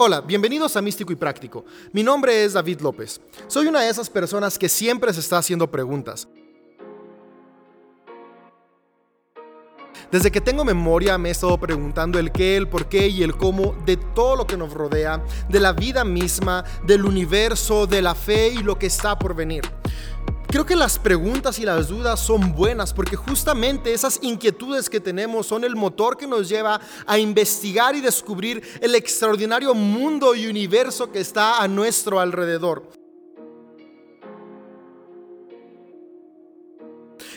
Hola, bienvenidos a Místico y Práctico. Mi nombre es David López. Soy una de esas personas que siempre se está haciendo preguntas. Desde que tengo memoria me he estado preguntando el qué, el por qué y el cómo de todo lo que nos rodea, de la vida misma, del universo, de la fe y lo que está por venir. Creo que las preguntas y las dudas son buenas porque justamente esas inquietudes que tenemos son el motor que nos lleva a investigar y descubrir el extraordinario mundo y universo que está a nuestro alrededor.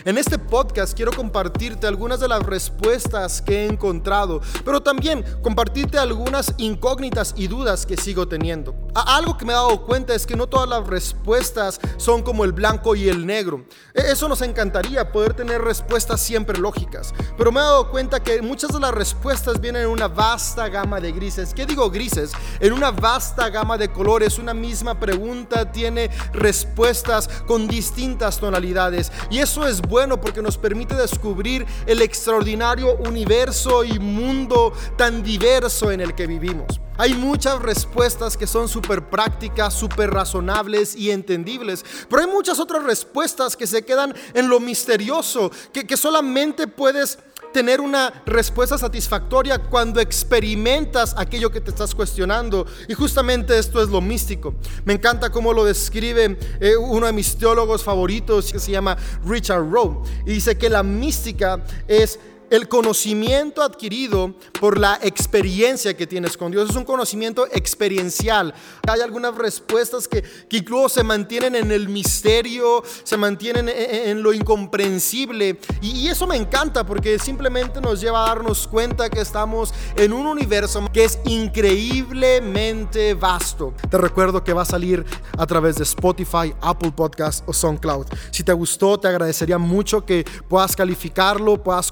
En este podcast quiero compartirte algunas de las respuestas que he encontrado, pero también compartirte algunas incógnitas y dudas que sigo teniendo. Algo que me he dado cuenta es que no todas las respuestas son como el blanco y el negro. E, eso nos encantaría, poder tener respuestas siempre lógicas, pero me he dado cuenta que muchas de las respuestas vienen en una vasta gama de grises. ¿Qué digo grises? En una vasta gama de colores, una misma pregunta tiene respuestas con distintas tonalidades y eso es bueno porque nos permite descubrir el extraordinario universo y mundo tan diverso en el que vivimos. Hay muchas respuestas que son súper prácticas, súper razonables y entendibles, pero hay muchas otras respuestas que se quedan en lo misterioso, que, que solamente puedes tener una respuesta satisfactoria cuando experimentas aquello que te estás cuestionando. Y justamente esto es lo místico. Me encanta cómo lo describe eh, uno de mis teólogos favoritos que se llama Richard Rowe. Y dice que la mística es el conocimiento adquirido por la experiencia que tienes con Dios. Es un conocimiento experiencial. Hay algunas respuestas que, incluso se mantienen en el misterio, se mantienen en, lo incomprensible. Y, eso me encanta porque simplemente nos lleva a darnos cuenta que estamos en un universo que es increíblemente vasto. Te recuerdo que va a salir a través de Spotify, Apple Podcast o SoundCloud. Si te gustó, te agradecería mucho que puedas calificarlo, puedas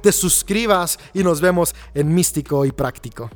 te suscribas y nos vemos en Místico y Práctico.